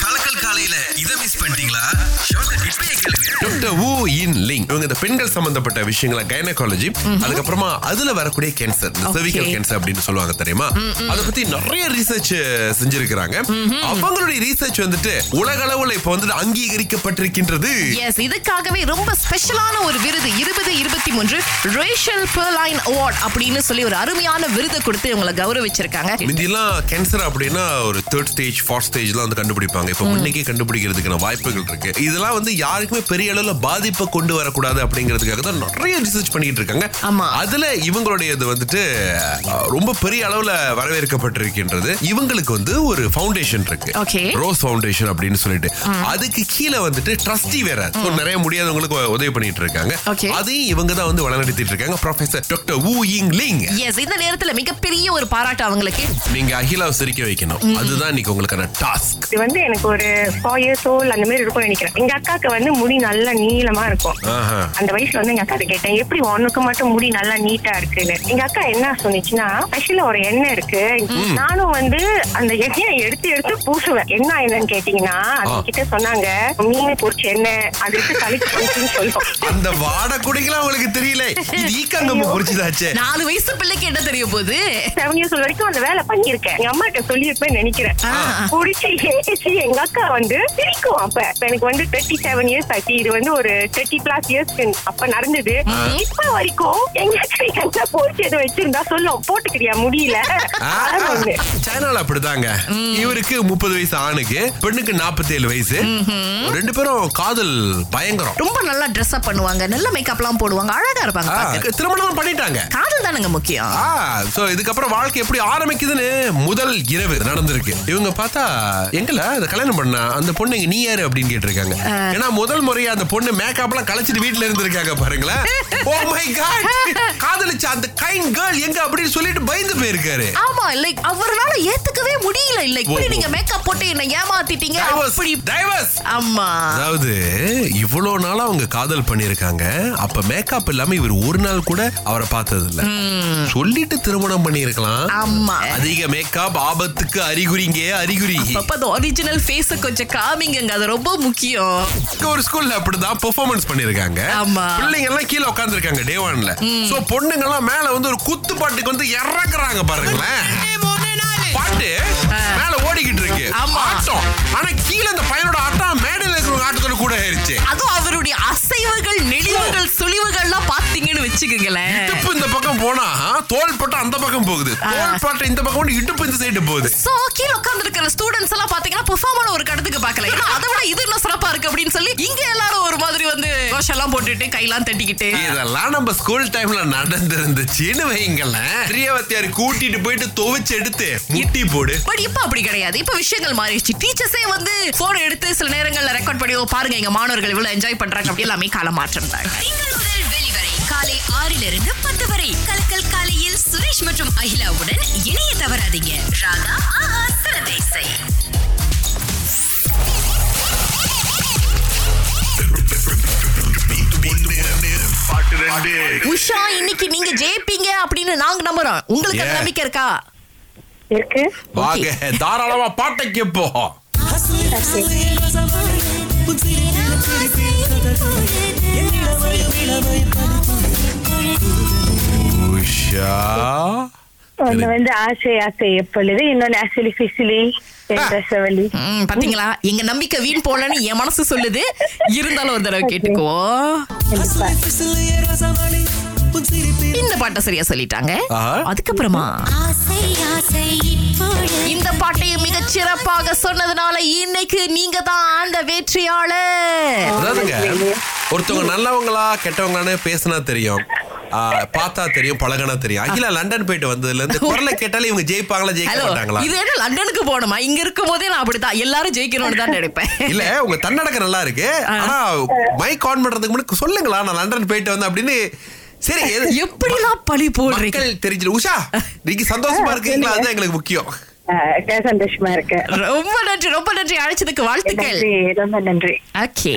கலக்கல் காலையில இத மிஸ் பண்ணிட்டீங்களா? பெண்கள் சம்பந்தப்பட்ட விஷயங்களை கைனகாலஜி அதுக்கப்புறமா அதுல வரக்கூடிய கேன்சர் cervical கேன்சர் அப்படின்னு சொல்லுவாங்க தெரியுமா? அத பத்தி நிறைய ரிசர்ச் செஞ்சிருக்கிறாங்க. அவங்களுடைய ரிசர்ச் வந்துட்டு உலக அளவுல இப்ப வந்து அங்கீகரிக்கப்பட்டிருக்கின்றது. எஸ் இதுக்காகவே ரொம்ப ஸ்பெஷலான ஒரு விருது இருபது இருபத்தி மூன்று ரேஷல் பெர்லைன் அவார்ட் அப்படின்னு சொல்லி ஒரு அருமையான விருதை கொடுத்து இவங்களை கௌரவிச்சிருக்காங்க. முந்தியெல்லாம் கேன்சர் அப்படின்னா ஒரு தேர்ட் ஸ்டேஜ் ஃபோர்த் ஸ்டேஜ்லாம் வந்து கண்டுபிடிப்பாங்க. இப்ப முன்னைக்கே கண்டுபிடிக்கிறதுக்கான வாய்ப்புகள் இருக்கு. இதெல்லாம் வந்து யாருக்குமே பெரிய அளவுல பாதிப்பை கொண்டு வரக்கூடாது அப்படிங்கிறதுக்காக தான் நிறைய ரிசர்ச் பண்ணிட்டு இருக்காங்க. ஆமா. அதுல இவங்களுடையது வந்துட்டு அஹ், ரொம்ப பெரிய அளவுல வரவேற்கப்பட்டிருக்கின்றது. இவங்களுக்கு வந்து ஒரு ஃபவுண்டேஷன் இருக்கு. ரோஸ் ஃபவுண்டேஷன் அப்படின்னு சொல்லிட்டு. அதுக்கு கீழே வந்துட்டு ட்ரஸ்டி வேற. நிறைய முடியாதவங்களுக்கு உதவி பண்ணிட்டு இருக்காங்க. அதையும் இவங்க தான் வந்து வழிநடத்திட்டு இருக்காங்க. ப்ரொஃபசர் டாக்டர் வு இங் லிங் இந்த நேரத்துல மிகப்பெரிய ஒரு பாராட்டு அவங்களுக்கு. நீங்க அகிலாவை சிரிக்க வைக்கணும். அதுதான் இன்னைக்கு உங்களுக்கான டாஸ்க் இது வந்து எனக்கு ஒரு ஃபோர் இயர்ஸ் ஓல்ட் அந்த மாதிரி இருக்கும்னு நினைக்கிறேன். எங்க அக்காக்கு வந்து முடி நல்லா நீளமா இருக்கும். ஆஹா. அந்த வயசுல வந்து எங்க அக்கா கேட்டேன் எப்படி உனக்கு மட்டும் முடி நல்லா நீட்டா இருக்குன்னு? எங்க அக்கா என்ன சொன்னிச்சுன்னா ஸ்பெஷலா ஒரு எண்ணெய் இருக்கு. நானும் வந்து அந்த எண்ணெயை எடுத்து எடுத்து பூசுவேன். என்ன என்னன்னு கேட்டீங்கன்னா அது ஆ. கிட்ட சொன்னாங்க மீன் பொரிச்ச எண்ணெய் அது எடுத்து தலைக்கு பூசுன்னு சொல்லும். அந்த வாட குடிக்கலாம் உங்களுக்கு தெரியல. இது ஈக்காங்கம்பு புரிச்சுதாச்சே. நாலு வயசு பிள்ளைக்கு என்ன தெரிய போகுது? செவன் இயர்ஸ் வரைக்கும் அந்த வேலை பண்ணிருக்கேன் எங்க அம்மா கிட்ட சொல்லியிருப்பேன் நினைக்கிறேன். குடிச்சு ஏசி எங்க அக்கா வந்து சிரிக்கும் அப்ப. எனக்கு வந்து தேர்ட்டி செவன் இயர்ஸ் ஆச்சு. இது வந்து ஒரு தேர்ட்டி பிளஸ் இயர்ஸ் அப்ப நடந்தது. இப்ப வரைக்கும் எங்க அக்கா போச்சு எதுவும் வச்சிருந்தா சொல்லும் போட்டுக்கிறியா முடியல. சைனால அப்படிதாங்க. இவருக்கு முப்பது வயசு ஆணுக்கு பெண்ணுக்கு நாற்பத்தி ஏழு வயசு ரெண்டு பேரும் காதல் பயங்கரம். ரொம்ப நல்லா ட்ரெஸ் அப் பண்ணுவாங்க. நல்ல மேக்கப்லாம் போடுவாங்க. அழகா இருப்பாங்க. திருமணம் பண்ணிட்டாங்க. காதல் தானங்க முக்கியம். சோ இதுக்கப்புறம் வாழ்க்கை எப்படி ஆரம்பிக்குதுன்னு முதல் இரவு நடந்திருக்கு. இவங்க பார்த்தா எங்கல அந்த கல்யாணம் பண்ணா? அந்த பொண்ணு எங்க நீ யாரு அப்படின்னு கேட்டிருக்காங்க. ஏன்னா முதல் முறையா அந்த பொண்ணு மேக்கப் எல்லாம் கலைச்சிட்டு வீட்டுல இருந்திருக்காங்க பாருங்களேன். ஓ மை காட் காதலிச்ச அந்த கைண்ட் கேர்ள் எங்க அப்படின்னு சொல்லிட்டு பயந்து போயிருக்காரு. ஆமா லைக் அவரால ஏத்துக்கவே முடியல. இல்ல இப்படி. நீங்க மேக்கப் போட்டு என்ன ஏமாத்திட்டீங்க. அப்படி divorce. ஆமா. அதாவது இவ்வளவு நாளா அவங்க காதல் பண்ணிருக்காங்க அப்ப மேக்கப் இல்லாம இவர் ஒரு நாள் கூட அவரை பார்த்தது இல்ல சொல்லிட்டு திருமணம் பண்ணிருக்கலாம் ஆமா. அதிக மேக்கப் ஆபத்துக்கு அறிகுறிங்க அறிகுறி. அப்ப அந்த ஒரிஜினல் ஃபேஸ கொஞ்சம் காமிங்கங்க அது ரொம்ப முக்கியம். ஒரு ஸ்கூல்ல அப்படிதான் பெர்ஃபார்மன்ஸ் பண்ணிருக்காங்க ஆமா. பிள்ளைங்க எல்லாம் கீழே உட்கார்ந்திருக்காங்க டே ஒன்ல சோ பொண்ணுங்க எல்லாம் மேல வந்து ஒரு குத்து பாட்டுக்கு வந்து இறக்குறாங்க பாருங்களேன். பாட்டு மேல ஓடிக்கிட்டு இருக்கு. ஆட்டம். ஆனா கீழே அந்த பையனோட ஆட்டம் மேடையில இருக்கிற ஆட்டத்தோட கூட ஆயிருச்சு. அதுவும் அவருடைய அசைவுகள் நெளிவுகள் சுழிவுகள்லாம் பாத்தீங்கன்னு வச்சுக்கோங்களேன். இடுப்பு இந்த பக்கம் போனா தோல் பட்டு அந்த பக்கம் போகுது. தோல் பட்டு இந்த பக்கம் வந்து இடுப்பு இந்த சைடு போகுது. சோ கீழ உட்கார்ந்து இருக்கிற ஸ்டூடெண்ட்ஸ் எல்லாம் பாத்தீங்கன்னா பெர்ஃபார்மான ஒரு கடத்துக்கு பார்க்கல. ஏன்னா அதை விட இது இன்னும் சிறப்பா இருக்கு அப்படின்னு சொல்லி வந்து கோஷெல்லாம் போட்டுட்டு கையெல்லாம் தட்டிக்கிட்டு. இதெல்லாம் நம்ம ஸ்கூல் டைம்ல நடந்திருந்துச்சுன்னு வைங்களேன். பிரியவத்தியார் கூட்டிட்டு போயிட்டு துவைச்சு எடுத்து முட்டி போடு. பட் இப்ப அப்படி கிடையாது. இப்ப விஷயங்கள் மாறிடுச்சு. டீச்சர்ஸே வந்து போன் எடுத்து சில நேரங்கள்ல ரெக்கார்ட் பண்ணி "ஓ, பாருங்க எங்க மாணவர்கள் இவ்வளவு என்ஜாய் பண்றாங்க அப்படி எல்லாமே காலம் மாற்றம் தான் காலை ஆறிலிருந்து பத்து வரை. கலக்கல் காலையில் சுரேஷ் மற்றும் அகிலாவுடன் இணைய தவறாதீங்க. ராகா ஆஹா சிறதேசை உஷா இன்னைக்கு நீங்க ஜெயிப்பீங்க அப்படின்னு நாங்க நம்புறோம். உங்களுக்கு. நம்பிக்கை இருக்கா? இருக்கு. வாங்க தாராளமா பாட்டை கேட்போம் உஷா. ஒண்ணு வந்து ஆசை ஆசை எப்பொழுது? இன்னொன்னு ஆசிலி பிசிலி பாத்தீங்களா? எங்க நம்பிக்கை வீண் போலன்னு என் மனசு சொல்லுது. இருந்தாலும் ஒரு தடவை கேட்டுக்குவோம். இந்த பாட்டை சரியா சொல்லிட்டாங்க. அதுக்கப்புறமா ஆசை ஆசை இந்த பாட்டையும் மிகச் சிறப்பாக சொன்னதுனால இன்னைக்கு நீங்க தான் அந்த வெற்றியாளர் ஒருத்தவங்க நல்லவங்களா கெட்டவங்களான்னு பேசினா தெரியும். பார்த்தா தெரியும் பழகினா தெரியும். அகிலா லண்டன் போயிட்டு வந்ததுல இருந்து குரலை கேட்டாலே இவங்க ஜெயிப்பாங்களா ஜெயிக்க மாட்டாங்களா? இது என்ன லண்டனுக்கு போகணுமா? இங்க இருக்கும் போதே நான் அப்படித்தான். எல்லாரும் ஜெயிக்கணும்னு தான் நினைப்பேன். இல்ல உங்க தன்னடக்கம் நல்லா இருக்கு. ஆனா மைக் ஆன் பண்றதுக்கு முன்னாடி சொல்லுங்களா நான் லண்டன் போயிட்டு வந்தேன் அப்படின்னு. சரி எப்படிலாம் பழி போடுறீங்க? மக்கள் தெரிஞ்சிரு உஷா நீங்க சந்தோஷமா இருக்கீங்களா அதுதான் எங்களுக்கு முக்கியம். சந்தோஷமா இருக்கு. ரொம்ப நன்றி ரொம்ப நன்றி. அழைச்சதுக்கு வாழ்த்துக்கள். நன்றி ரொம்ப நன்றி. ஓகே